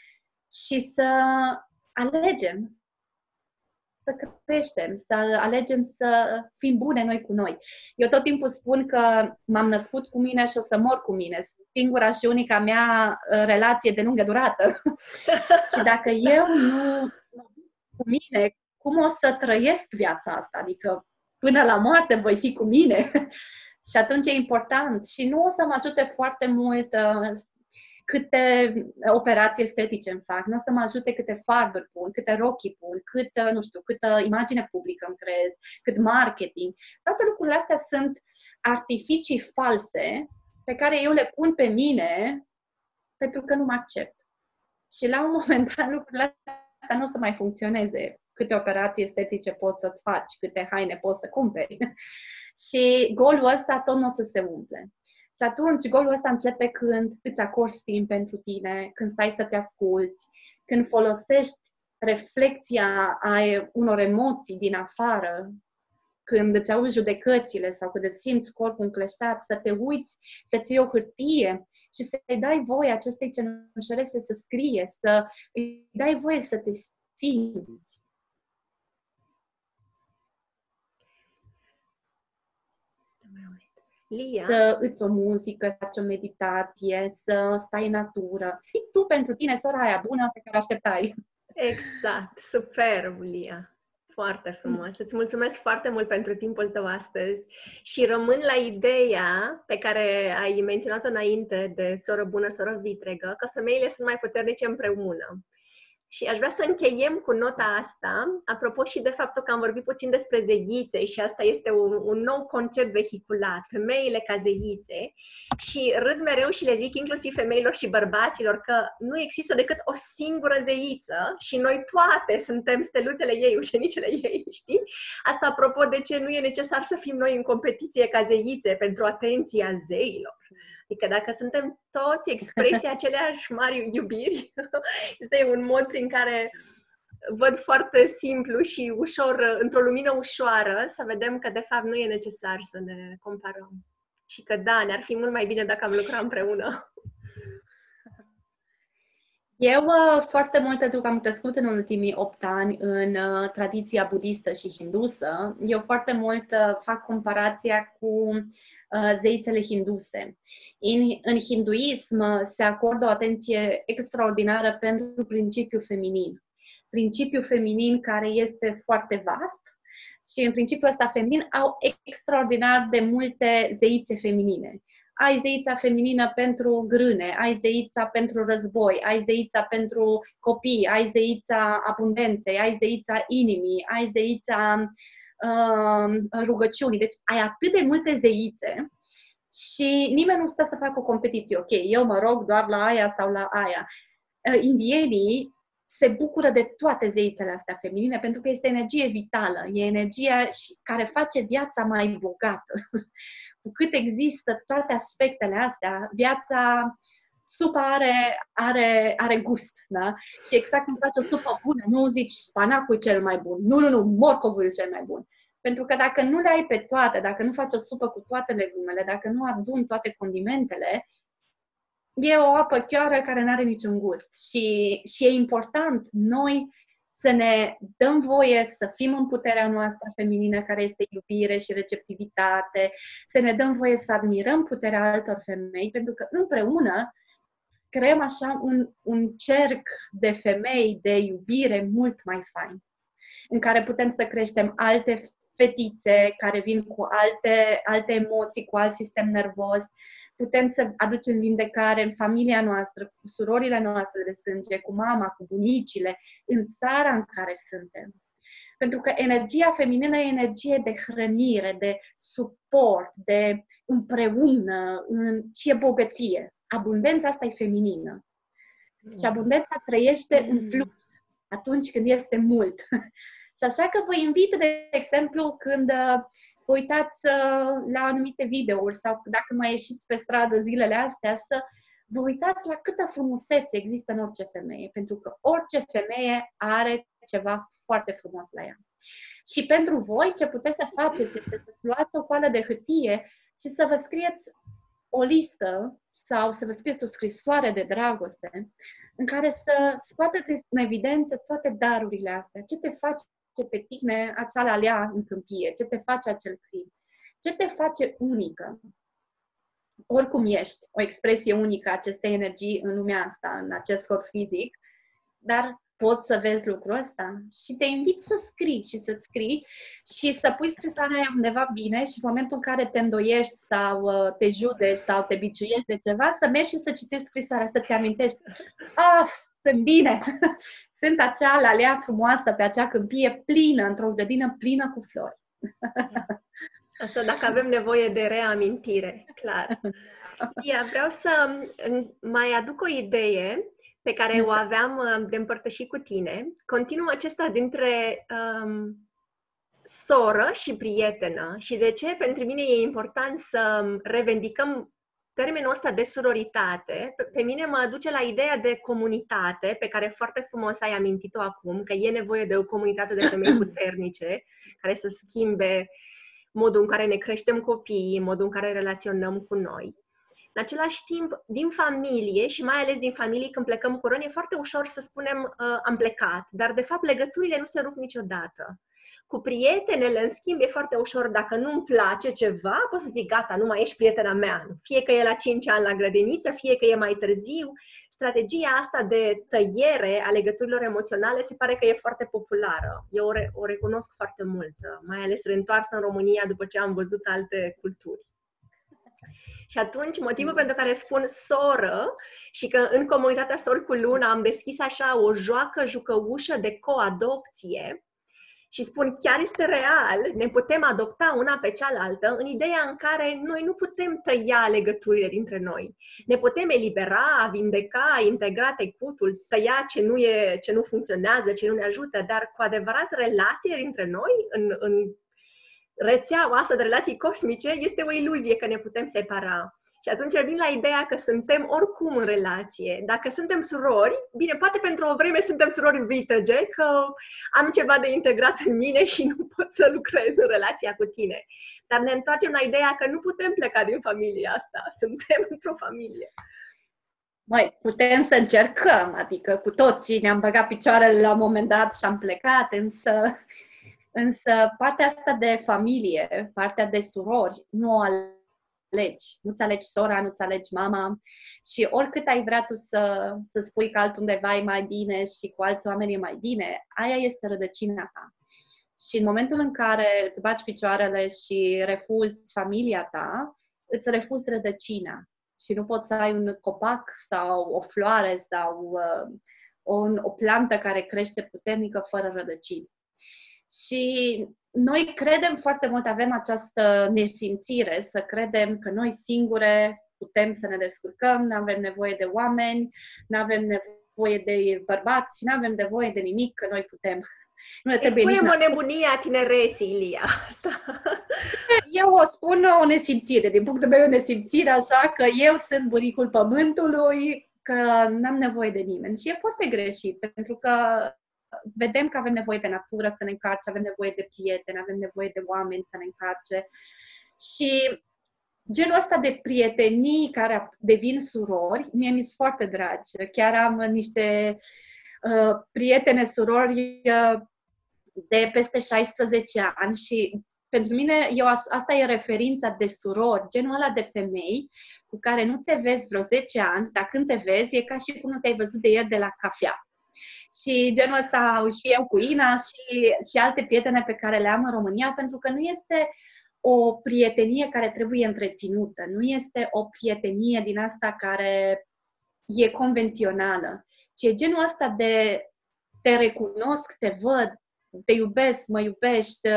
și să alegem să creștem, să alegem să fim bune noi cu noi. Eu tot timpul spun că m-am născut cu mine și o să mor cu mine. Singura și unica mea uh, relație de lungă durată. (laughs) și dacă eu nu cu mine, cum o să trăiesc viața asta? Adică până la moarte voi fi cu mine. (laughs) și atunci e important și nu o să mă ajute foarte mult uh, câte operații estetice îmi fac, nu o să mă ajute câte farduri pun, câte rochii pun, cât, nu știu, câtă imagine publică îmi creez, cât marketing. Toate lucrurile astea sunt artificii false pe care eu le pun pe mine pentru că nu mă accept. Și la un (laughs) moment dat lucrurile astea nu o să mai funcționeze. Câte operații estetice poți să-ți faci, câte haine poți să cumperi. (laughs) Și golul ăsta tot nu o să se umple. Și atunci golul ăsta începe când îți acorzi timp pentru tine, când stai să te asculți, când folosești reflexia a unor emoții din afară, când îți auzi judecățile sau când îți simți corpul încleștat, să te uiți, să-ți iei o hârtie și să-i dai voie acestei cenușărese să scrie, să îi dai voie să te simți. Lia. să îți o muzică, să faci o meditație, să stai în natură. Și tu pentru tine, sora aia bună pe care așteptai. Exact, superb, Lia. Foarte frumos. Îți mulțumesc foarte mult pentru timpul tău astăzi și rămân la ideea pe care ai menționat-o înainte de soră bună, soră vitregă, că femeile sunt mai puternice împreună. Și aș vrea să încheiem cu nota asta, apropo și de faptul că am vorbit puțin despre zeițe și asta este un, un nou concept vehiculat, femeile ca zeițe și râd mereu și le zic inclusiv femeilor și bărbaților că nu există decât o singură zeiță și noi toate suntem steluțele ei, ucenicele ei, (laughs) știi? Asta apropo de ce nu e necesar să fim noi în competiție ca zeițe pentru atenția zeilor. Adică dacă suntem toți expresia (laughs) aceleași mari iubiri, (laughs) este un mod prin care văd foarte simplu și ușor, într-o lumină ușoară, să vedem că de fapt nu e necesar să ne comparăm. Și că da, ne-ar fi mult mai bine dacă am lucrat împreună. Eu uh, foarte mult, pentru că am crescut în ultimii opt ani în uh, tradiția budistă și hindusă, eu foarte mult uh, fac comparația cu uh, zeițele hinduse. In, în hinduism uh, se acordă o atenție extraordinară pentru principiul feminin. Principiul feminin care este foarte vast și în principiul ăsta feminin au extraordinar de multe zeițe feminine ai zeița feminină pentru grâne, ai zeița pentru război, ai zeița pentru copii, ai zeița abundenței, ai zeița inimii, ai zeița uh, rugăciunii. Deci ai atât de multe zeițe și nimeni nu stă să facă o competiție. Ok, eu mă rog doar la aia sau la aia. Uh, indienii se bucură de toate zeițele astea feminine pentru că este energie vitală, e energia care face viața mai bogată. (laughs) cu cât există toate aspectele astea, viața supa are, are, are gust, da? Și exact cum faci o supă bună, nu zici spanacul e cel mai bun, nu, nu, nu, morcovul e cel mai bun. Pentru că dacă nu le ai pe toate, dacă nu faci o supă cu toate legumele, dacă nu adun toate condimentele, e o apă chiară care nu are niciun gust. Și, și e important noi să ne dăm voie să fim în puterea noastră feminină, care este iubire și receptivitate, să ne dăm voie să admirăm puterea altor femei, pentru că împreună creăm așa un, un cerc de femei, de iubire mult mai fain, în care putem să creștem alte fetițe care vin cu alte, alte emoții, cu alt sistem nervos, putem să aducem vindecare în familia noastră, cu surorile noastre de sânge, cu mama, cu bunicile, în țara în care suntem. Pentru că energia feminină e energie de hrănire, de suport, de împreună în, și e bogăție. Abundența asta e feminină. Mm. Și abundența trăiește mm. în plus atunci când este mult. (laughs) și așa că vă invit, de exemplu, când vă uitați uh, la anumite videouri sau dacă mai ieșiți pe stradă zilele astea, să vă uitați la câtă frumusețe există în orice femeie, pentru că orice femeie are ceva foarte frumos la ea. Și pentru voi, ce puteți să faceți este să luați o coală de hârtie și să vă scrieți o listă sau să vă scrieți o scrisoare de dragoste în care să scoateți în evidență toate darurile astea. Ce te face ce pe tine acea alea în câmpie, ce te face acel crin, ce te face unică. Oricum ești, o expresie unică a acestei energii în lumea asta, în acest corp fizic, dar poți să vezi lucrul ăsta și te invit să scrii și să scrii și să pui scrisoarea aia undeva bine și în momentul în care te îndoiești sau uh, te judești sau te biciuiești de ceva, să mergi și să citești scrisoarea, să-ți amintești. Ah, sunt bine! (laughs) sunt acea lalea frumoasă pe acea câmpie plină, într-o grădină plină cu flori. (laughs) Asta dacă avem nevoie de reamintire, clar. Ia, vreau să mai aduc o idee pe care o aveam uh, de împărtășit cu tine. Continuă acesta dintre um, soră și prietenă și de ce pentru mine e important să revendicăm termenul ăsta de sororitate, pe, pe mine mă aduce la ideea de comunitate, pe care foarte frumos ai amintit-o acum, că e nevoie de o comunitate de femei (coughs) puternice, care să schimbe modul în care ne creștem copiii, modul în care relaționăm cu noi. În același timp, din familie și mai ales din familie, când plecăm cu e foarte ușor să spunem uh, am plecat, dar de fapt legăturile nu se rup niciodată. Cu prietenele, în schimb, e foarte ușor. Dacă nu-mi place ceva, pot să zic, gata, nu mai ești prietena mea. Fie că e la 5 ani la grădiniță, fie că e mai târziu. Strategia asta de tăiere a legăturilor emoționale se pare că e foarte populară. Eu o, re- o recunosc foarte mult, mai ales reîntoarsă în România după ce am văzut alte culturi. Și atunci, motivul pentru care spun soră și că în comunitatea Sor cu Luna am deschis așa o joacă jucăușă de coadopție, și spun chiar este real, ne putem adopta una pe cealaltă în ideea în care noi nu putem tăia legăturile dintre noi. Ne putem elibera, vindeca, integra tecutul, tăia ce nu, e, ce nu funcționează, ce nu ne ajută, dar cu adevărat relațiile dintre noi în, în rețeaua asta de relații cosmice este o iluzie că ne putem separa. Și atunci revin la ideea că suntem oricum în relație. Dacă suntem surori, bine, poate pentru o vreme suntem surori vitege, că am ceva de integrat în mine și nu pot să lucrez în relația cu tine. Dar ne întoarcem la ideea că nu putem pleca din familia asta. Suntem (laughs) într-o familie. Mai putem să încercăm, adică cu toții ne-am băgat picioarele la un moment dat și am plecat, însă, însă partea asta de familie, partea de surori, nu o alegi. Nu-ți alegi sora, nu-ți alegi mama și oricât ai vrea tu să, să spui că altundeva e mai bine și cu alți oameni e mai bine, aia este rădăcina ta. Și în momentul în care îți baci picioarele și refuzi familia ta, îți refuzi rădăcina și nu poți să ai un copac sau o floare sau uh, o, o plantă care crește puternică fără rădăcini. Și noi credem foarte mult, avem această nesimțire să credem că noi singure putem să ne descurcăm, nu avem nevoie de oameni, nu avem nevoie de bărbați, nu avem nevoie de nimic, că noi putem. (laughs) Nu ne trebuie Spune o nebunie a tinereții, Ilia, asta. (laughs) Eu o spun o nesimțire, din punctul meu nesimțire, așa că eu sunt buricul pământului, că n-am nevoie de nimeni. Și e foarte greșit, pentru că vedem că avem nevoie de natură să ne încarce, avem nevoie de prieteni, avem nevoie de oameni să ne încarce. Și genul ăsta de prietenii care devin surori, mie mi sunt foarte dragi. Chiar am niște uh, prietene surori uh, de peste 16 ani și pentru mine eu, asta e referința de surori, genul ăla de femei cu care nu te vezi vreo 10 ani, dar când te vezi e ca și cum nu te-ai văzut de ieri de la cafea. Și genul ăsta și eu cu Ina și, și alte prietene pe care le am în România, pentru că nu este o prietenie care trebuie întreținută, nu este o prietenie din asta care e convențională, ci e genul ăsta de te recunosc, te văd, te iubesc, mă iubești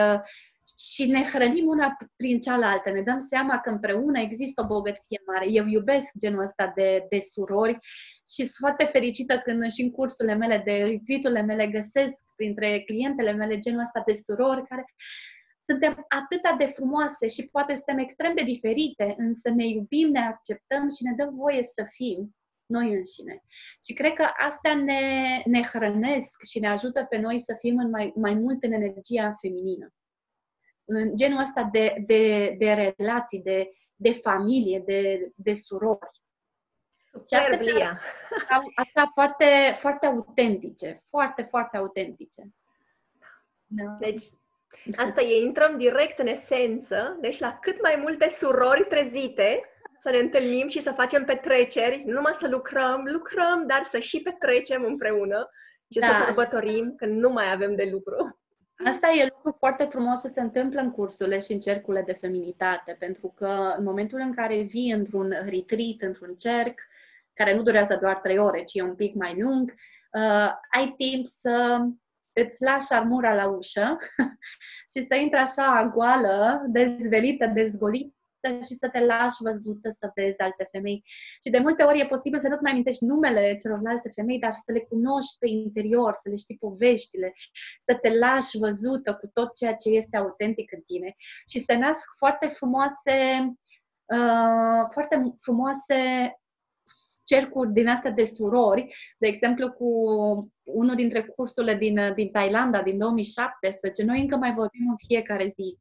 și ne hrănim una prin cealaltă. Ne dăm seama că împreună există o bogăție mare. Eu iubesc genul ăsta de, de surori și sunt foarte fericită când și în cursurile mele de retreat mele găsesc printre clientele mele genul ăsta de surori care suntem atât de frumoase și poate suntem extrem de diferite, însă ne iubim, ne acceptăm și ne dăm voie să fim noi înșine. Și cred că astea ne, ne hrănesc și ne ajută pe noi să fim în mai, mai mult în energia feminină. În genul ăsta de, de, de relații, de, de familie, de, de surori. Super, Lia! Asta foarte, foarte autentice, foarte, foarte autentice. Da. Deci, asta e, intrăm direct în esență, deci la cât mai multe surori trezite, să ne întâlnim și să facem petreceri, nu numai să lucrăm, lucrăm, dar să și petrecem împreună și da. să sărbătorim când nu mai avem de lucru. Asta e lucru foarte frumos să se întâmplă în cursurile și în cercurile de feminitate, pentru că în momentul în care vii într-un retreat, într-un cerc, care nu durează doar trei ore, ci e un pic mai lung, uh, ai timp să îți lași șarmura la ușă (laughs) și să intri așa goală, dezvelită, dezgolită și să te lași văzută, să vezi alte femei. Și de multe ori e posibil să nu-ți mai amintești numele celorlalte femei, dar să le cunoști pe interior, să le știi poveștile, să te lași văzută cu tot ceea ce este autentic în tine. Și să nasc foarte frumoase, uh, foarte frumoase cercuri din astea de surori, de exemplu cu unul dintre cursurile din, din Thailanda din 2017, noi încă mai vorbim în fiecare zi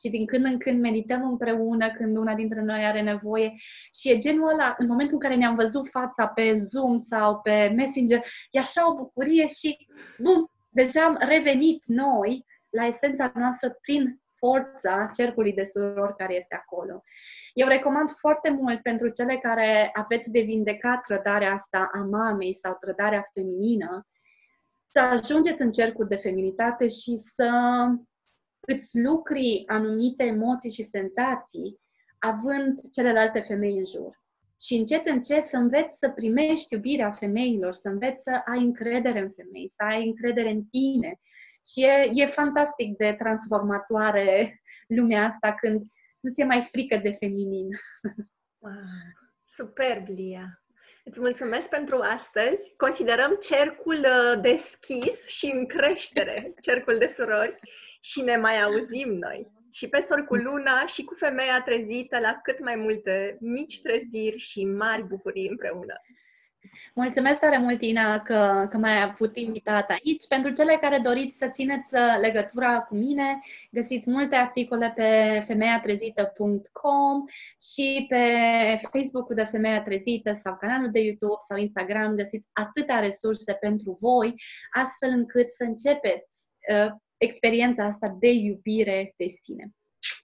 și din când în când medităm împreună când una dintre noi are nevoie și e genul ăla, în momentul în care ne-am văzut fața pe Zoom sau pe Messenger, e așa o bucurie și bum, deja am revenit noi la esența noastră prin forța cercului de surori care este acolo. Eu recomand foarte mult pentru cele care aveți de vindecat trădarea asta a mamei sau trădarea feminină, să ajungeți în cercul de feminitate și să îți lucri anumite emoții și senzații având celelalte femei în jur. Și încet, încet să înveți să primești iubirea femeilor, să înveți să ai încredere în femei, să ai încredere în tine. Și e, e fantastic de transformatoare lumea asta când nu ți-e mai frică de feminin. Wow. Superb, Lia! Îți mulțumesc pentru astăzi. Considerăm cercul uh, deschis și în creștere, cercul de surori și ne mai auzim noi. și pe Sor cu Luna și cu femeia trezită la cât mai multe mici treziri și mari bucurii împreună. Mulțumesc tare mult, Ina, că, că m-ai avut invitat aici. Pentru cele care doriți să țineți uh, legătura cu mine, găsiți multe articole pe femeiatrezită.com și pe Facebook-ul de Femeia Trezită sau canalul de YouTube sau Instagram găsiți atâtea resurse pentru voi, astfel încât să începeți uh, experiența asta de iubire de sine.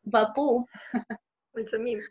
Vă pup! Mulțumim!